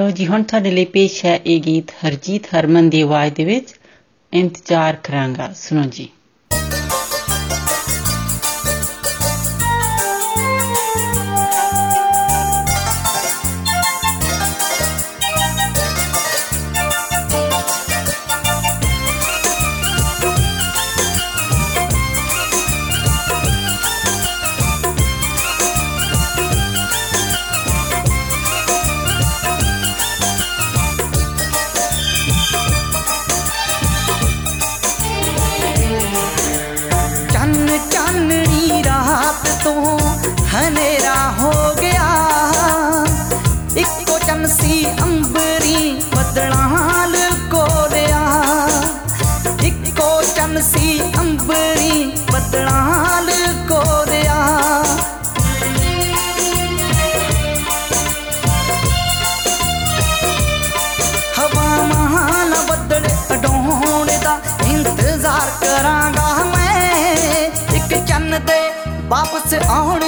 ਲੋ ਜੀ, ਹੁਣ ਤੁਹਾਡੇ ਲਈ ਪੇਸ਼ ਹੈ ਇਹ ਗੀਤ ਹਰਜੀਤ ਹਰਮਨ ਦੀ ਆਵਾਜ਼ ਦੇ ਵਿੱਚ। ਇੰਤਜ਼ਾਰ ਕਰਾਂਗਾ। ਸੁਣੋ ਜੀ। say all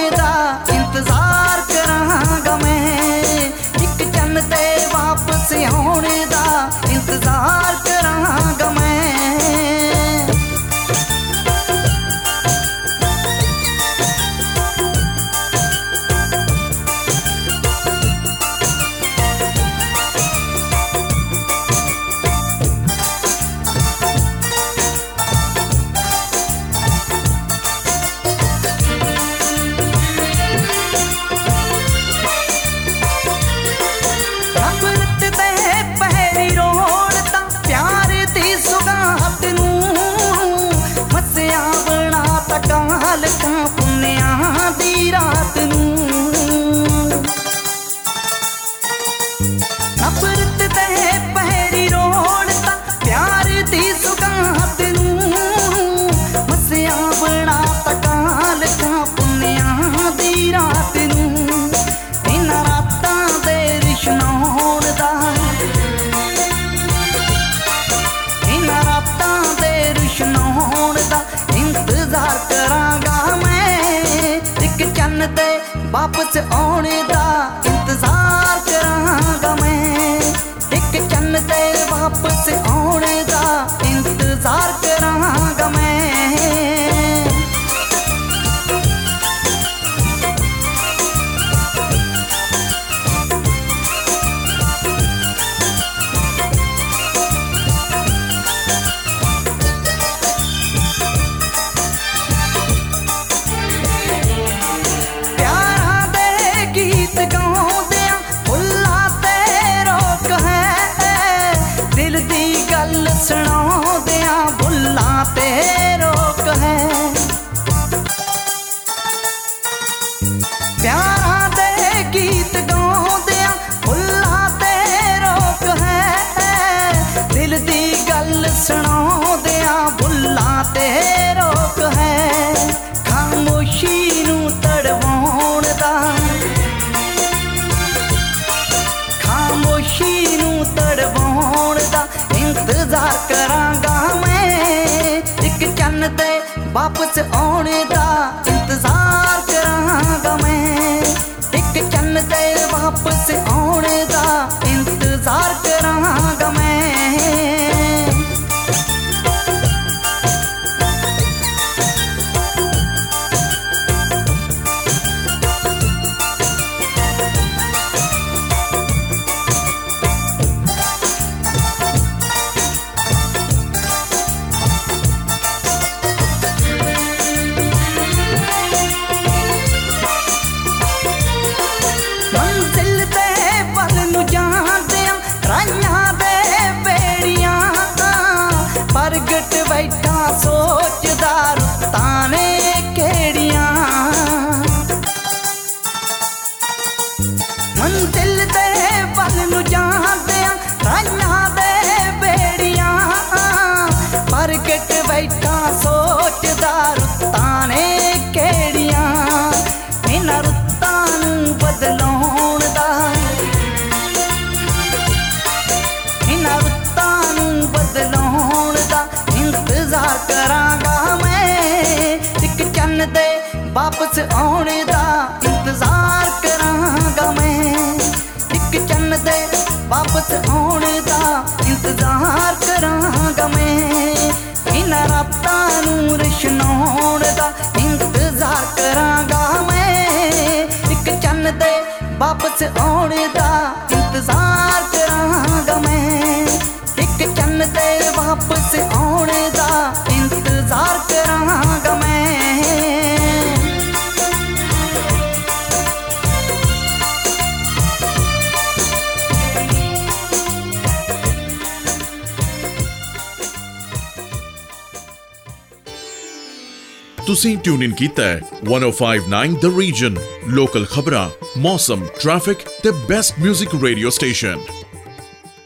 ਤੁਸੀਂ ਟਿਊਨ ਇਨ ਕੀਤਾ ਹੈ 1059 ਦ ਰੀਜਨ ਲੋਕਲ ਖਬਰਾਂ ਮੌਸਮ ਟ੍ਰੈਫਿਕ ਤੇ best 뮤직 radio station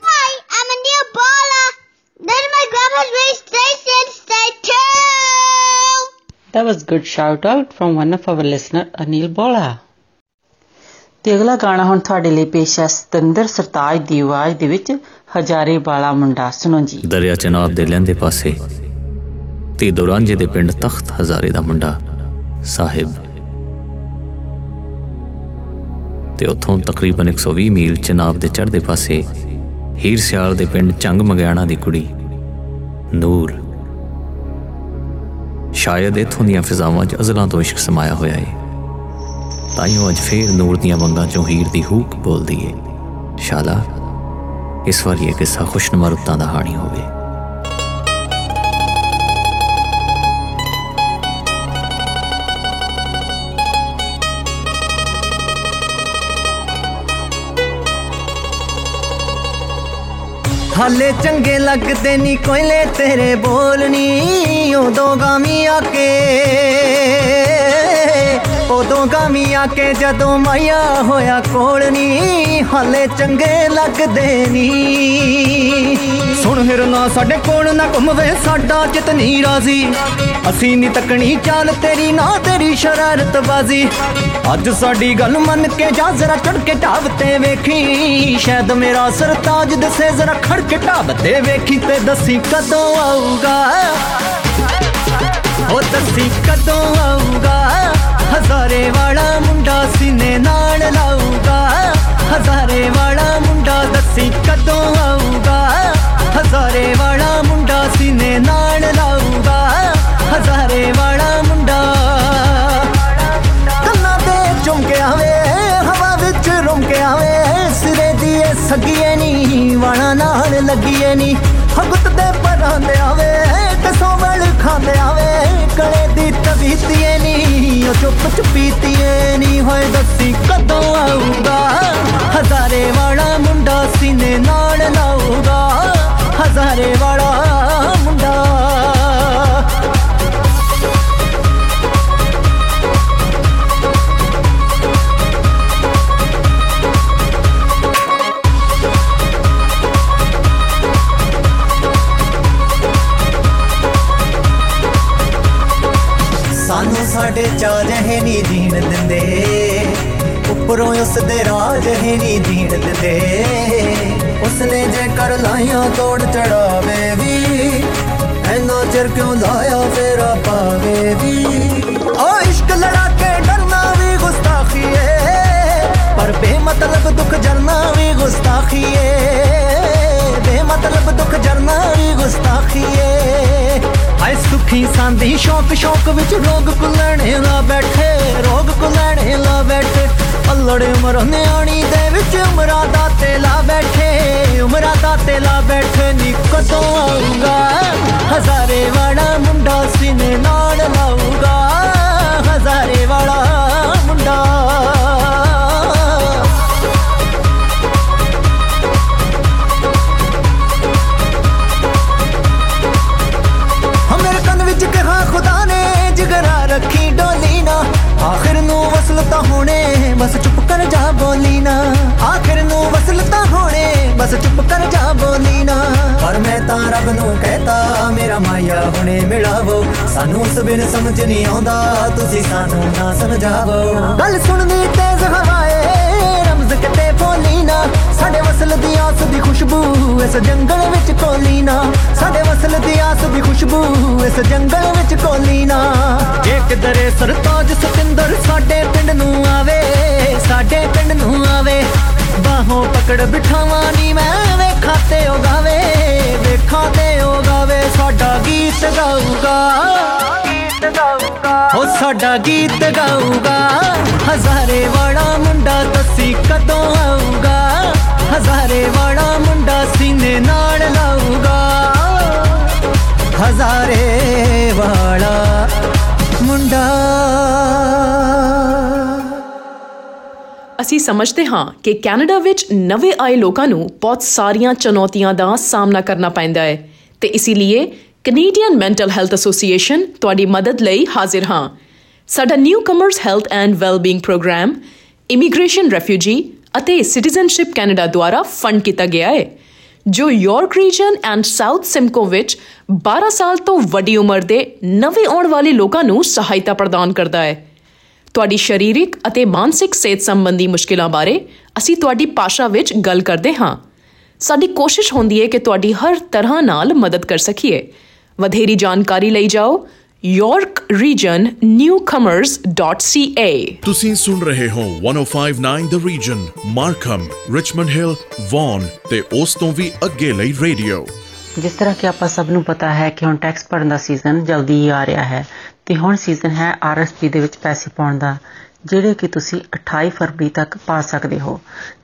Hi, I'm a new baller. Then my grandpa's radio station. Stay tuned. That was good shout out from one of our listener Anil Bola. ਤੇ ਅਗਲਾ ਗਾਣਾ ਹੁਣ ਤੁਹਾਡੇ ਲਈ ਪੇਸ਼ ਹੈ ਸਤਿੰਦਰ ਸਰਤਾਜ ਦੀ ਆਵਾਜ਼ ਦੇ ਵਿੱਚ ਹਜ਼ਾਰੇ ਵਾਲਾ ਮੁੰਡਾ ਸੁਣੋ ਜੀ ਦਰਿਆ ਚਨਾਬ ਦੇ ਲਹਿੰਦੇ ਪਾਸੇ ਤੇ ਦੁਰਾਂਜੇ ਦੇ ਪਿੰਡ ਤਖਤ ਹਜ਼ਾਰੇ ਦਾ ਮੁੰਡਾ ਸਾਹਿਬ। ਤੇ ਉੱਥੋਂ ਤਕਰੀਬਨ 120 ਮੀਲ ਚਨਾਬ ਦੇ ਚੜ੍ਹਦੇ ਪਾਸੇ ਹੀਰ ਸਿਆਲ ਦੇ ਪਿੰਡ ਚੰਗ ਮਗਿਆਣਾ ਦੀ ਕੁੜੀ ਨੂਰ। ਸ਼ਾਇਦ ਇਥੋਂ ਦੀਆਂ ਫਿਜ਼ਾਵਾਂ 'ਚ ਅਜ਼ਲਾਂ ਤੋਂ ਇਸ਼ਕ ਸਮਾਇਆ ਹੋਇਆ ਏ। ਤਾਈਓ ਅੱਜ ਫੇਰ ਨੂਰ ਦੀਆਂ ਵੰਗਾਂ 'ਚੋਂ ਹੀਰ ਦੀ ਹੂਕ ਬੋਲਦੀ ਏ। ਸ਼ਾਲਾ, ਇਸ ਵਾਰ ਇਹ ਕਿੱਸਾ ਖੁਸ਼ਨੁਮਾ ਰੁੱਤਾਂ ਦਾ ਹਾਣੀ ਹੋਵੇ। ਹਾਲੇ ਚੰਗੇ ਲੱਗਦੇ ਨਹੀਂ ਕੋਇਲੇ ਤੇਰੇ ਬੋਲਨੀ ਉਦੋਂ ਗਾਮੀ ਆ ਕੇ। ਉਦੋਂ ਗਾਮੀ ਆ ਕੇ ਜਦੋਂ ਮਾਇਆ ਹੋਇਆ ਕੋਲਨੀ ਹਾਲੇ ਚੰਗੇ ਲੱਗਦੇ ਨਹੀਂ ਸੁਣ ਹਿਰਨਾ ਸਾਡੇ ਕੋਲ ਨਾ ਘੁੰਮਵੇ, ਸਾਡਾ ਚਿਤ ਨਹੀਂ ਰਾਜ਼ੀ। ਅਸੀਂ ਨਹੀਂ ਤੱਕਣੀ ਚਾਲ ਤੇਰੀ, ਨਾ ਤੇਰੀ ਸ਼ਰਾਰਤ ਬਾਜ਼ੀ। ਅੱਜ ਸਾਡੀ ਗੱਲ ਮੰਨ ਕੇ ਜਾ, ਜ਼ਰਾ ਚੜ ਕੇ ਢਾਬ ਤੇ ਵੇਖੀ। ਸ਼ਾਇਦ ਮੇਰਾ ਸਰਤਾਜ ਦਿਸੇ, ਜ਼ਰਾ ਖੜ ਕੇ ਢਾਬ ਤੇ ਵੇਖੀ ਤੇ ਦੱਸੀ ਕਦੋਂ ਆਊਗਾ। ਉਹ ਦੱਸੀ ਕਦੋਂ ਆਊਗਾ। हजारे ਉਸ ਦੇ ਰਾਜ ਹੀ ਨਹੀਂ ਜੀਣ ਦਿੰਦੇ ਉਸਨੇ ਜੇ ਕਰ ਲਾਇਆ ਤੋੜ ਚੜਾਵੇ ਵੀ ਐਨਾ ਚਿਰ ਕਿਉਂ ਲਾਇਆ ਫੇਰਾ ਪਾਵੇ ਵੀ ਓ ਇਸ਼ਕ ਲੜਾ ਕੇ ਡਰਨਾ ਵੀ ਗੁਸਤਾਖੀ ਏ ਪਰ ਬੇਮਤਲਬ ਦੁੱਖ ਜਰਨਾ ਵੀ ਗੁਸਤਾਖੀ ਏ ਬੇਮਤਲਬ ਦੁੱਖ ਜਰਨਾ ਵੀ ਗੁਸਤਾਖੀ ਏ ਹਾਏ ਸੁਖੀ ਸਾਂਦੀ ਸ਼ੌਕ ਸ਼ੌਕ ਵਿੱਚ ਰੋਗ ਕੁਲਣੇ ਲਾ ਬੈਠੇ ਰੋਗ ਕੁਲਣੇ ਲਾ ਬੈਠੇ ਅਲੜੇ ਉਮਰ ਨਿਆਣੀ ਦੇ ਵਿੱਚ ਉਮਰਾਂ ਦਾ ਤੇ ਲਾ ਬੈਠੇ, ਉਮਰਾਂ ਦਾ ਤੇ ਲਾ ਬੈਠੇ ਨੀ ਕਦੋਂ ਆਊਗਾ ਹਜ਼ਾਰੇ ਵਾਲਾ ਮੁੰਡਾ ਸੀਨੇ ਨਾਲ ਲਾਊਗਾ, ਹਜ਼ਾਰੇ ਵਾਲਾ ਮੁੰਡਾ ਸਾਨੂੰ ਉਸ ਬਿਨ ਸਮਝ ਨਹੀਂ ਆਉਂਦਾ, ਤੁਸੀਂ ਸਾਨੂੰ ਨਾ ਸਮਝਾਵੋ। ਗੱਲ ਸੁਣਨੀ ਤੇਜ਼ ਹਵਾਏ, ਰਮਜ਼ ਕਿਤੇ ਬੋਲੀ ਨਾ। ਸਾਡੇ ਵਸਲ ਦੀ ਆਸ ਦੀ ਖੁਸ਼ਬੂ ਇਸ ਜੰਗਲ ਵਿੱਚ ਕੋਲੀ ਨਾ। ਸਾਡੇ ਵਸਲ ਦੀ ਆਸ ਦੀ ਖੁਸ਼ਬੂ ਇਸ ਜੰਗਲ ਵਿੱਚ ਕੋਲੀ ਨਾ। ਜੇ ਕਿਧਰੇ ਸਰਤਾਜ ਸਤਿੰਦਰ ਸਾਡੇ ਪਿੰਡ ਨੂੰ ਆਵੇ, ਸਾਡੇ ਪਿੰਡ ਨੂੰ ਆਵੇ ਬਾਹ ਬਾਹੋਂ ਪਕੜ ਬਿਠਾਵਾਂ ਨੀ ਮੈਂ ਵੇਖਾਂ ਤੇ ਉਹ ਗਾਵੇ ਵੇਖਾਂ ਤੇ ਉਹ ਗਾਵੇ ਸਾਡਾ ਗੀਤ ਗਾਊਗਾ ਗੀਤ ਗਾਊਗਾ। ਉਹ ਸਾਡਾ ਗੀਤ ਗਾਊਗਾ। ਹਜ਼ਾਰੇ ਵਾਲਾ ਮੁੰਡਾ ਦੱਸੀ ਕਦੋਂ ਆਊਗਾ? ਹਜ਼ਾਰੇ ਵਾਲਾ ਮੁੰਡਾ ਸੀਨੇ ਨਾਲ ਲਾਊਗਾ। ਹਜ਼ਾਰੇ ਵਾਲਾ ਮੁੰਡਾ ਅਸੀਂ ਸਮਝਦੇ ਹਾਂ ਕਿ ਕੈਨੇਡਾ ਵਿੱਚ ਨਵੇਂ ਆਏ ਲੋਕਾਂ ਨੂੰ ਬਹੁਤ ਸਾਰੀਆਂ ਚੁਣੌਤੀਆਂ ਦਾ ਸਾਹਮਣਾ ਕਰਨਾ ਪੈਂਦਾ ਹੈ। ਤੇ ਇਸੇ ਲਈ ਕੈਨੇਡੀਅਨ ਮੈਂਟਲ ਹੈਲਥ ਐਸੋਸੀਏਸ਼ਨ ਤੁਹਾਡੀ ਮਦਦ ਲਈ ਹਾਜ਼ਰ ਹਾਂ। ਸਾਡਾ Newcomers Health and Wellbeing Programme Immigration Refugee ਅਤੇ ਸਿਟੀਜ਼ਨਸ਼ਿਪ ਕੈਨੇਡਾ ਦੁਆਰਾ ਫੰਡ ਕੀਤਾ ਗਿਆ ਹੈ, ਜੋ York Region and South Simcoe ਵਿੱਚ 12 ਸਾਲ ਤੋਂ ਵੱਡੀ ਉਮਰ ਦੇ ਨਵੇਂ ਆਉਣ ਵਾਲੇ ਲੋਕਾਂ ਨੂੰ ਸਹਾਇਤਾ ਪ੍ਰਦਾਨ ਕਰਦਾ ਹੈ। ਤੁਹਾਡੀ ਸਰੀਰਕ ਅਤੇ ਮਾਨਸਿਕ ਸਿਹਤ ਸੰਬੰਧੀ ਮੁਸ਼ਕਲਾਂ ਬਾਰੇ ਅਸੀਂ ਤੁਹਾਡੀ ਭਾਸ਼ਾ ਵਿੱਚ ਗੱਲ ਕਰਦੇ ਹਾਂ। ਸਾਡੀ ਕੋਸ਼ਿਸ਼ ਹੁੰਦੀ ਹੈ ਕਿ ਤੁਹਾਡੀ ਹਰ ਤਰ੍ਹਾਂ ਨਾਲ ਮਦਦ ਕਰ ਸਕੀਏ। ਵਧੇਰੀ ਜਾਣਕਾਰੀ ਲਈ ਜਾਓ। yorkregionnewcomers.ca ਤੁਸੀਂ ਸੁਣ ਰਹੇ ਹੋ 1059 the region Markham Richmond Hill Vaughan ਤੇ ਉਸ ਤੋਂ ਵੀ ਅੱਗੇ ਲਈ ਰੇਡੀਓ। ਜਿਸ ਤਰ੍ਹਾਂ ਕਿ ਆਪਾਂ ਸਭ ਨੂੰ ਪਤਾ ਹੈ ਕਿ ਹੁਣ ਟੈਕਸ ਭਰਨ ਦਾ ਸੀਜ਼ਨ ਜਲਦੀ ਹੀ ਆ ਰਿਹਾ ਹੈ ਤੇ ਹੁਣ ਸੀਜ਼ਨ ਹੈ ਆਰਐਸਪੀ ਦੇ ਵਿੱਚ ਪੈਸੇ ਪਾਉਣ ਦਾ, ਜਿਹੜੇ ਕਿ ਤੁਸੀਂ 28 ਫਰਵਰੀ ਤੱਕ ਪਾ ਸਕਦੇ ਹੋ।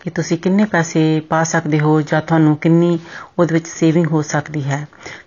ਕਿ ਤੁਸੀਂ ਕਿੰਨੇ ਪੈਸੇ ਪਾ ਸਕਦੇ ਹੋ ਜਾਂ ਤੁਹਾਨੂੰ ਕਿੰਨੀ ਉਹਦੇ ਵਿੱਚ ਸੇਵਿੰਗ ਹੋ ਸਕਦੀ ਹੈ,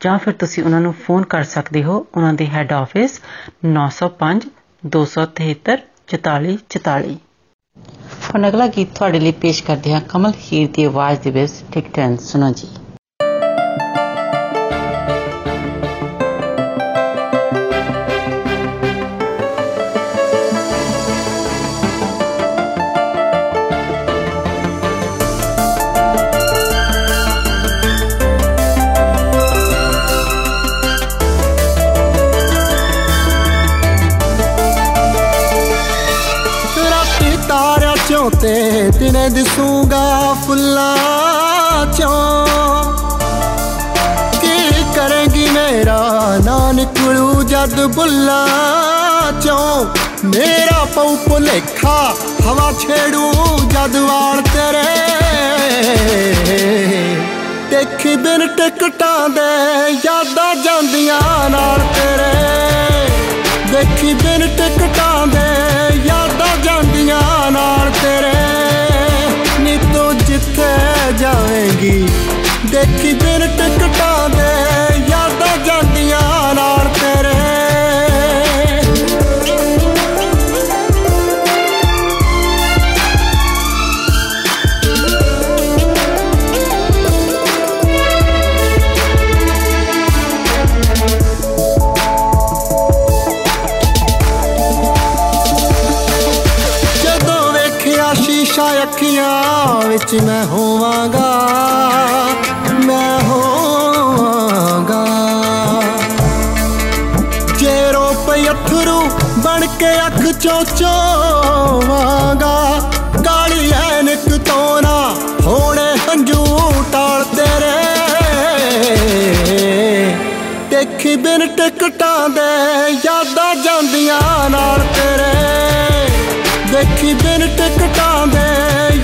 ਜਾਂ ਫਿਰ ਤੁਸੀਂ ਉਹਨਾਂ ਨੂੰ ਫੋਨ ਕਰ ਸਕਦੇ ਹੋ, ਉਹਨਾਂ ਦੇ ਹੈੱਡ ਆਫਿਸ 905 273 4444 ਹੁਣ ਅਗਲਾ ਗੀਤ ਤੁਹਾਡੇ ਲਈ ਪੇਸ਼ ਕਰਦੇ ਹਾਂ ਕਮਲ ਹੀਰ ਦੀ ਆਵਾਜ਼ ਦੇ ਵਿੱਚ ਟਿਕ ਟੈਨ, ਸੁਣੋ ਜੀ। ਦਿਸੂਗਾ ਫੁੱਲਾਂ ਚੋਂ। ਕੀ ਕਰੇਗੀ ਮੇਰਾ ਨਾ ਨਿਕਲੂ ਜਦ ਬੁੱਲਾਂ ਚੋਂ। ਮੇਰਾ ਪਉ ਭੁਲੇਖਾ ਹਵਾ ਛੇੜੂ ਜਦ ਵਾਲ ਤੇਰੇ। ਦੇਖੀ ਬਿਨ ਟਿਕਟਾਂ ਦੇ ਯਾਦਾਂ ਜਾਂਦੀਆਂ ਨਾਲ ਤੇਰੇ। ਦੇਖੀ ਬਿਨ ਟਿਕਟਾਂ ਦੇ ਦੇਖੀ ਬਿਨ ਟਿਕਟਾਂ ਦੇ ਯਾਦਾਂ ਜਾਂਦੀਆਂ ਨਾਲ ਤੇਰੇ ਜਦੋਂ ਵੇਖਿਆ ਸ਼ੀਸ਼ਾ ਅੱਖੀਆਂ ਵਿੱਚ ਮੈਂ ਹੋਵਾਂਗਾ ਕੇ ਅੱਖ ਚੋਂ ਚੋਵਾਂਗਾ ਕਾਲੀ ਐਨਕ ਤੋਂ ਨਾ ਹੋਣੇ ਹੰਝੂ ਟਾਲ ਤੇਰੇ ਦੇਖੀ ਬਿਨ ਟਿਕਟਾਂ ਦੇ ਯਾਦਾਂ ਜਾਂਦੀਆਂ ਨਾਲ ਤੇਰੇ। ਦੇਖੀ ਬਿਨ ਟਿਕਟਾਂ ਦੇ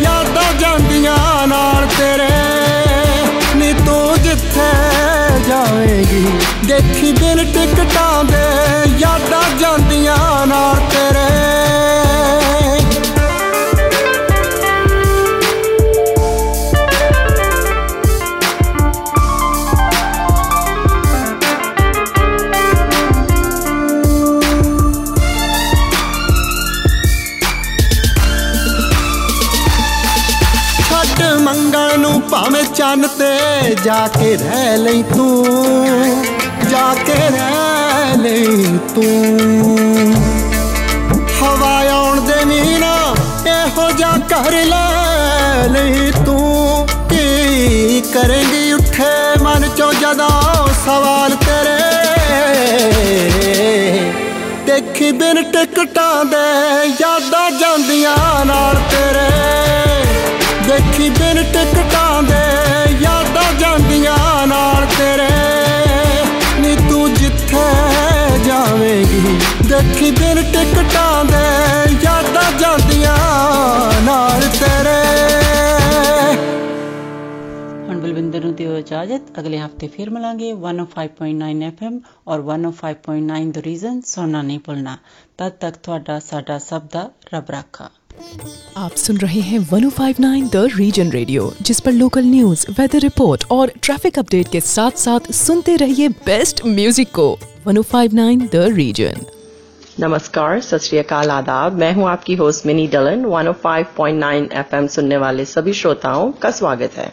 ਯਾਦਾਂ ਜਾਂਦੀਆਂ ਨਾਲ ਤੇਰੇ। ਨੀ ਤੂੰ ਜਿੱਥੇ ਜਾਵੇਂਗੀ, ਦੇਖੀ ਬਿਨ ਟਿਕਟਾਂ ਜਾ ਕੇ ਰਹਿ ਲਈ ਤੂੰ ਜਾ ਕੇ ਰਹਿ ਲਈ ਤੂੰ ਹਵਾ ਆਉਣ ਦੇ ਮੀਨਾ ਇਹੋ ਜਾ ਕਰ ਲੈ ਲਈ ਤੂੰ ਕੀ ਕਰੇਂਗੀ ਉੱਠੇ ਮਨ ਚੋਂ ਜਦੋਂ ਸਵਾਲ ਤੇਰੇ ਦੇਖੀ ਬਿਨ ਟਿਕਟਾਂ ਦੇ ਯਾਦਾਂ दो इजाज़त। अगले हफ़्ते फिर मिलेंगे one five nine F M और one five point nine the Region सुनना नहीं भूलना। तब तक थोड़ा साडा सब दा रब रखा। आप सुन रहे हैं 1059 द रीजन रेडियो जिस पर लोकल न्यूज़ वेदर रिपोर्ट और ट्रैफ़िक अपडेट के साथ साथ सुनते रहिए बेस्ट म्यूज़िक को। 1059 द रीजन नमस्कार सत आदाब। मैं हूँ आपकी होस्ट मिनी डलन। 105.9 एफएम सुनने वाले सभी श्रोताओं का स्वागत है।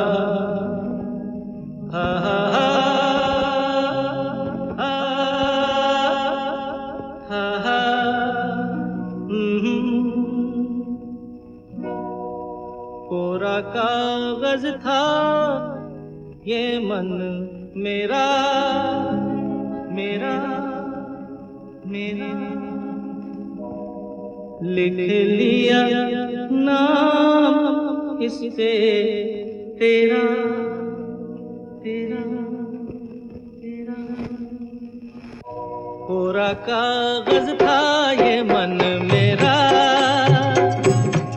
कागज़ था ये मन मेरा मेरा मेरा। लिख लिया नाम इस पे तेरा तेरा। कागज़ था ये मन मेरा।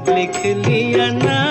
लिख लिया नाम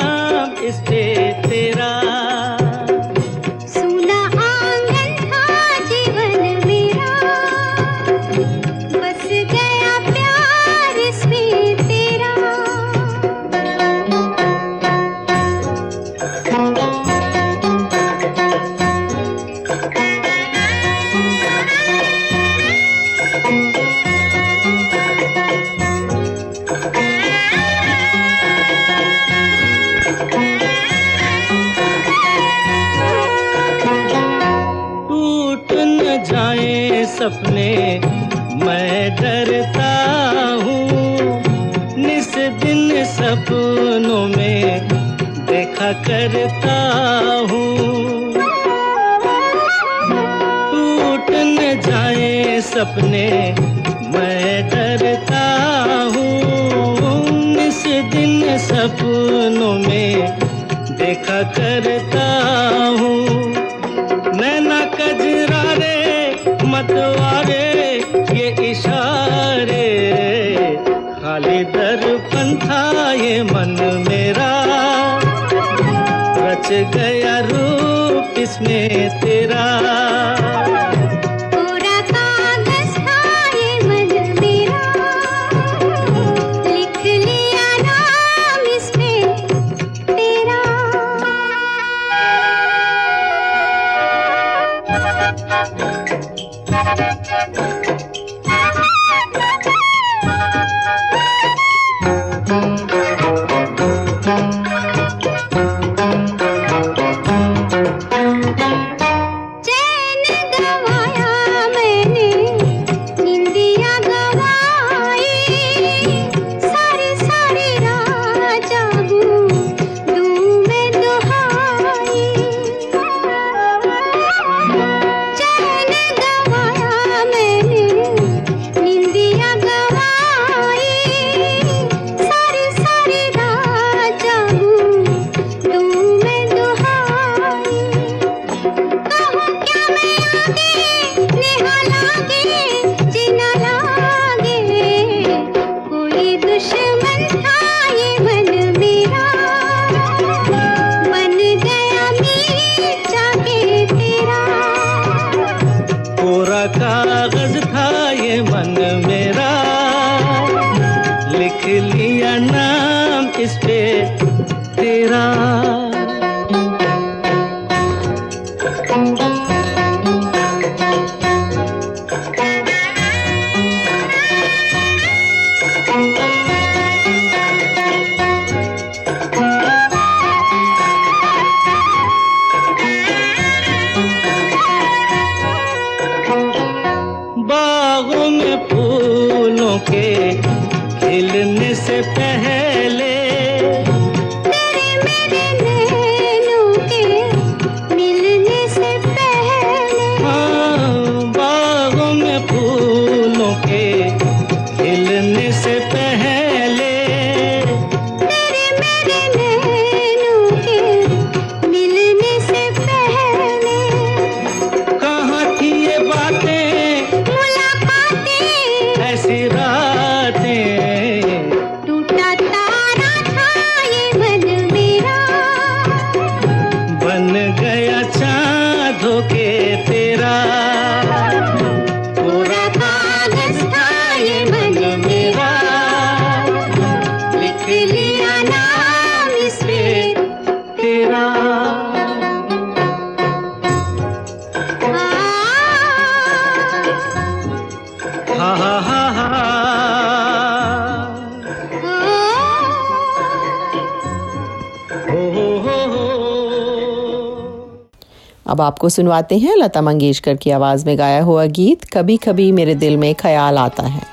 अब आपको सुनवाते हैं लता मंगेशकर की आवाज़ में गाया हुआ गीत कभी कभी मेरे दिल में ख्याल आता है।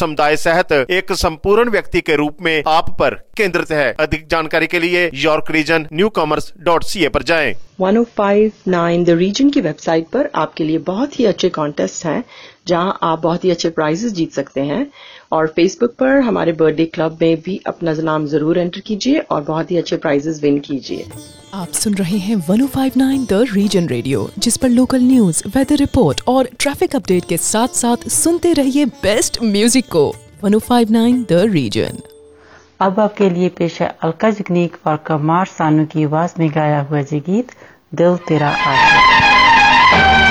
समुदाय सहित एक संपूर्ण व्यक्ति के रूप में आप पर केंद्रित है। अधिक जानकारी के लिए York Region newcomers dot C A पर जाए। 1059 द रीजन की वेबसाइट पर आपके लिए बहुत ही अच्छे कॉन्टेस्ट हैं, जहाँ आप बहुत ही अच्छे प्राइजेस जीत सकते हैं। और फेसबुक पर हमारे बर्थडे क्लब में भी अपना नाम ज़रूर एंटर कीजिए और बहुत ही अच्छे प्राइजेस विन कीजिए। आप सुन रहे हैं 1059 द रीजन रेडियो जिस पर लोकल न्यूज़ वेदर रिपोर्ट और ट्रैफ़िक अपडेट के साथ साथ सुनते रहिए बेस्ट म्यूज़िक को। 1059 द रीजन अब आपके लिए पेश है अलका जगनीक और कमार सानू की आवाज़ में गाया हुआ जी गीत दिल तेरा आशिक।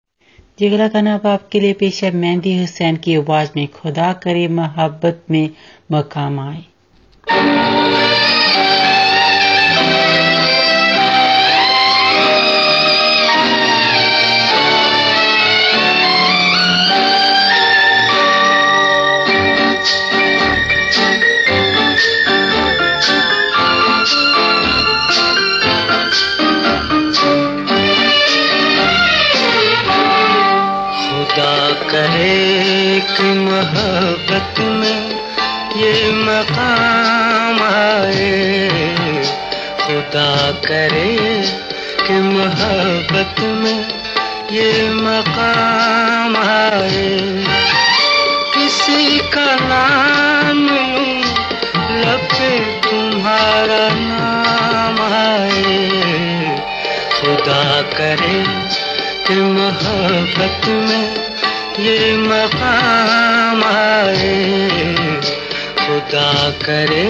जिगरा खाना अब आपके लिए पेश है, मेहंदी हुसैन की आवाज़ में, खुदा करे मोहब्बत में मकाम आए। खुदा करे कि मोहब्बत में ये मकाम आए। किसी का नाम लूँ लब पे तुम्हारा नाम आए। खुदा करे कि मोहब्बत में ये मकाम आए। खुदा करे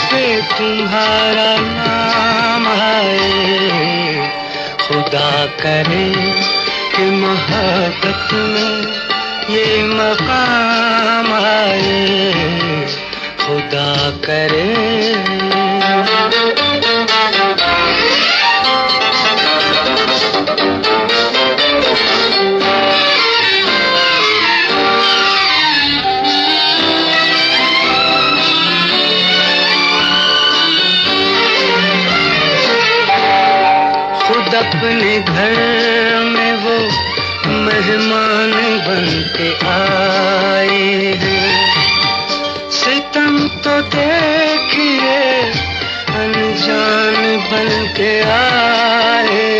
पे तुम्हारा नाम है। खुदा करे कि मोहब्बत में ये मकाम है। खुदा करे अपने घर में वो मेहमान बन के आए सितम तो देखिए अनजान बन के आए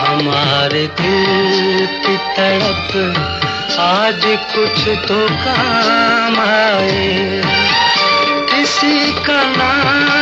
हमारे दिल की आज कुछ तो काम आए किसी का नाम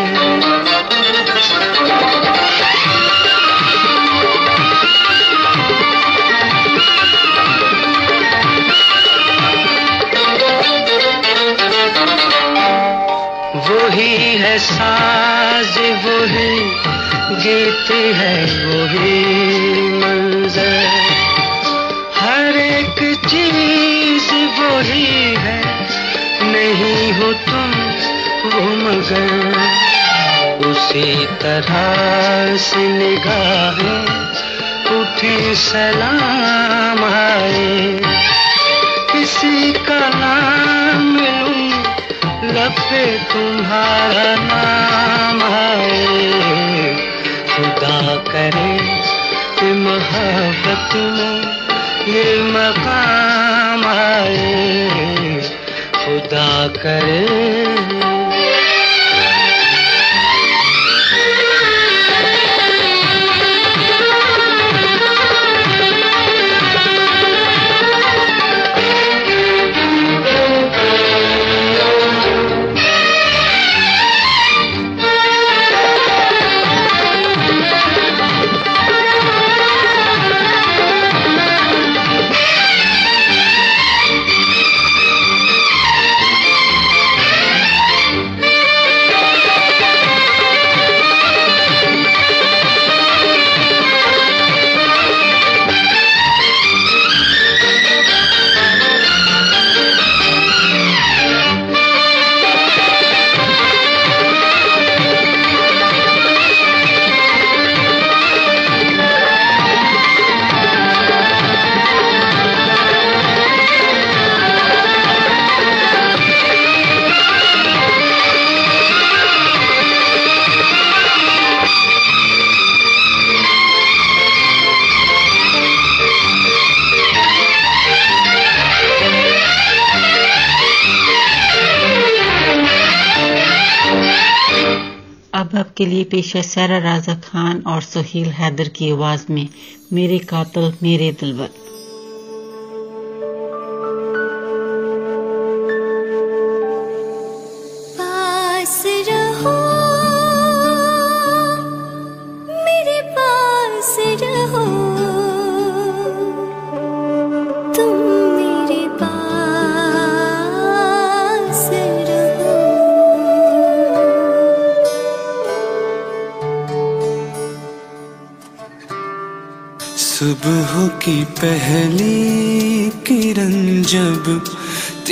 वही है साज, वही गीत है, वही मंजर। हर एक चीज़ वही है, नहीं हो तुम वो मगर। उसी तरह से निगाहें उठी, सलाम आए किसी का नाम लूँ से तुम्हारा नाम आए खुदा करे कि मोहब्बत में ये मकाम आए खुदा करे आपके लिए पेश है सारा राजा खान और सुहेल हैदर की आवाज़ में, मेरे कातल, मेरे दिलवर।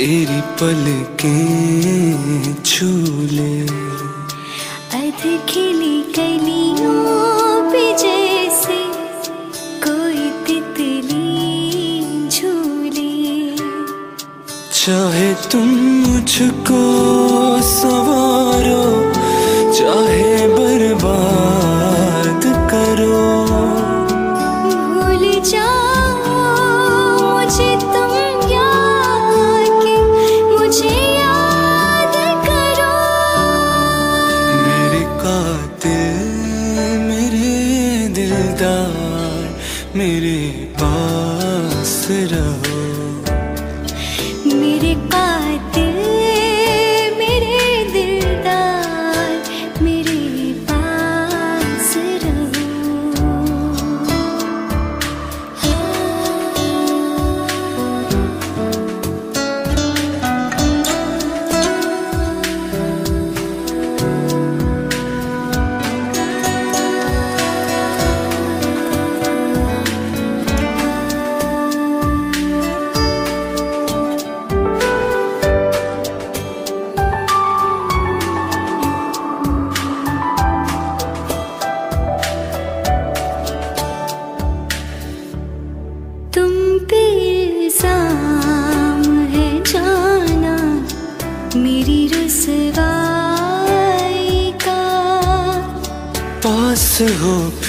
तेरी पलकें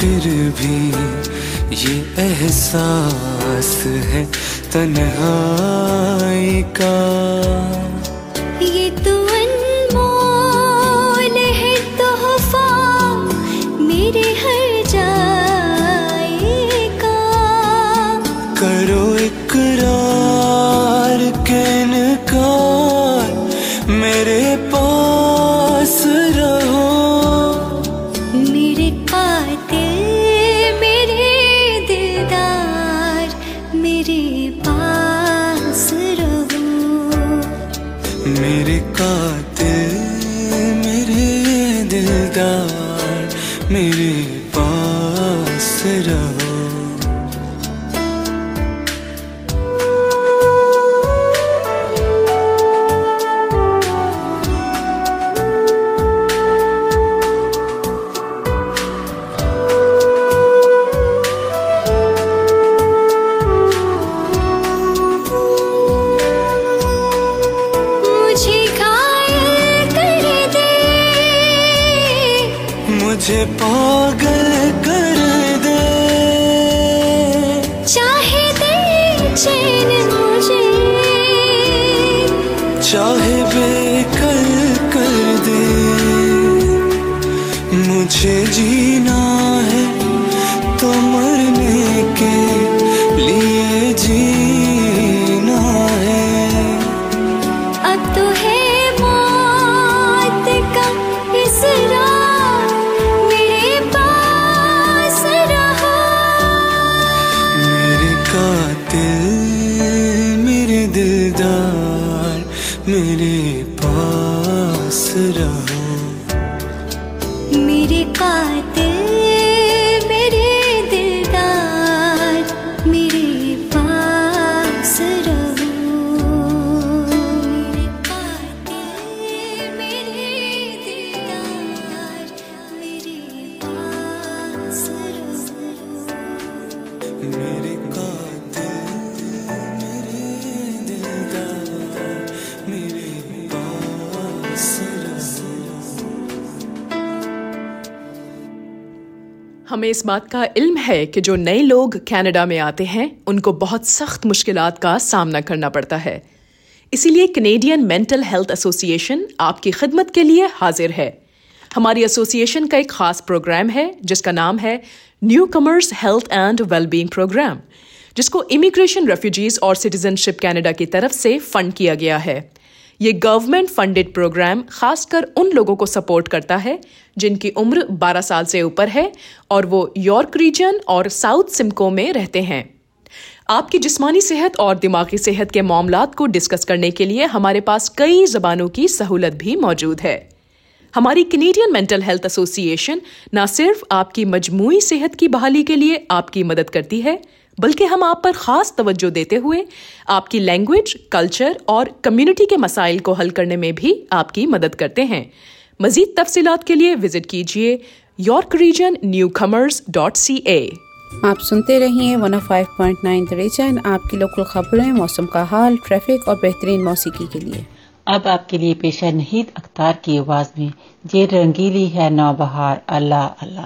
फिर भी ये एहसास है तन्हाई का। बात का इल्म है कि जो नए लोग कनाडा में आते हैं, उनको बहुत सख्त मुश्किल का सामना करना पड़ता है। इसीलिए कनेडियन मेंटल हेल्थ एसोसिएशन आपकी खिदमत के लिए हाजिर है। हमारी एसोसिएशन का एक खास प्रोग्राम है, जिसका नाम है Newcomers Health and Wellbeing Programme जिसको इमिग्रेशन रेफ्यूजीज और सिटीजनशिप कनाडा की तरफ़ से फंड किया गया है। ये गवर्नमेंट फंडेड प्रोग्राम खासकर उन लोगों को सपोर्ट करता है, जिनकी उम्र 12 साल से ऊपर है और वो यॉर्क रीजन और साउथ सिमको में रहते हैं। आपकी जिस्मानी सेहत और दिमागी सेहत के मामला को डिस्कस करने के लिए हमारे पास कई जबानों की सहूलत भी मौजूद है। हमारी कैनेडियन मेंटल हेल्थ एसोसिएशन न सिर्फ़ आपकी मजमू सेहत की बहाली के लिए आपकी मदद करती है बल्कि हम आप पर खास तवज्जो देते हुए आपकी लैंग्वेज कल्चर और कम्युनिटी के मसाइल को हल करने में भी आपकी मदद करते हैं। मजीद तफसीलात के लिए विज़िट कीजिए York Region newcomers dot C A आप सुनते रहिए 105.9 द रीजन आपकी लोकल खबरें मौसम का हाल ट्रैफ़िक और बेहतरीन मौसीकी के लिए। अब आपके लिए पेश है नहीद अख्तार की आवाज़ में ये रंगीली है नौबहार अल्लाह अल्लाह।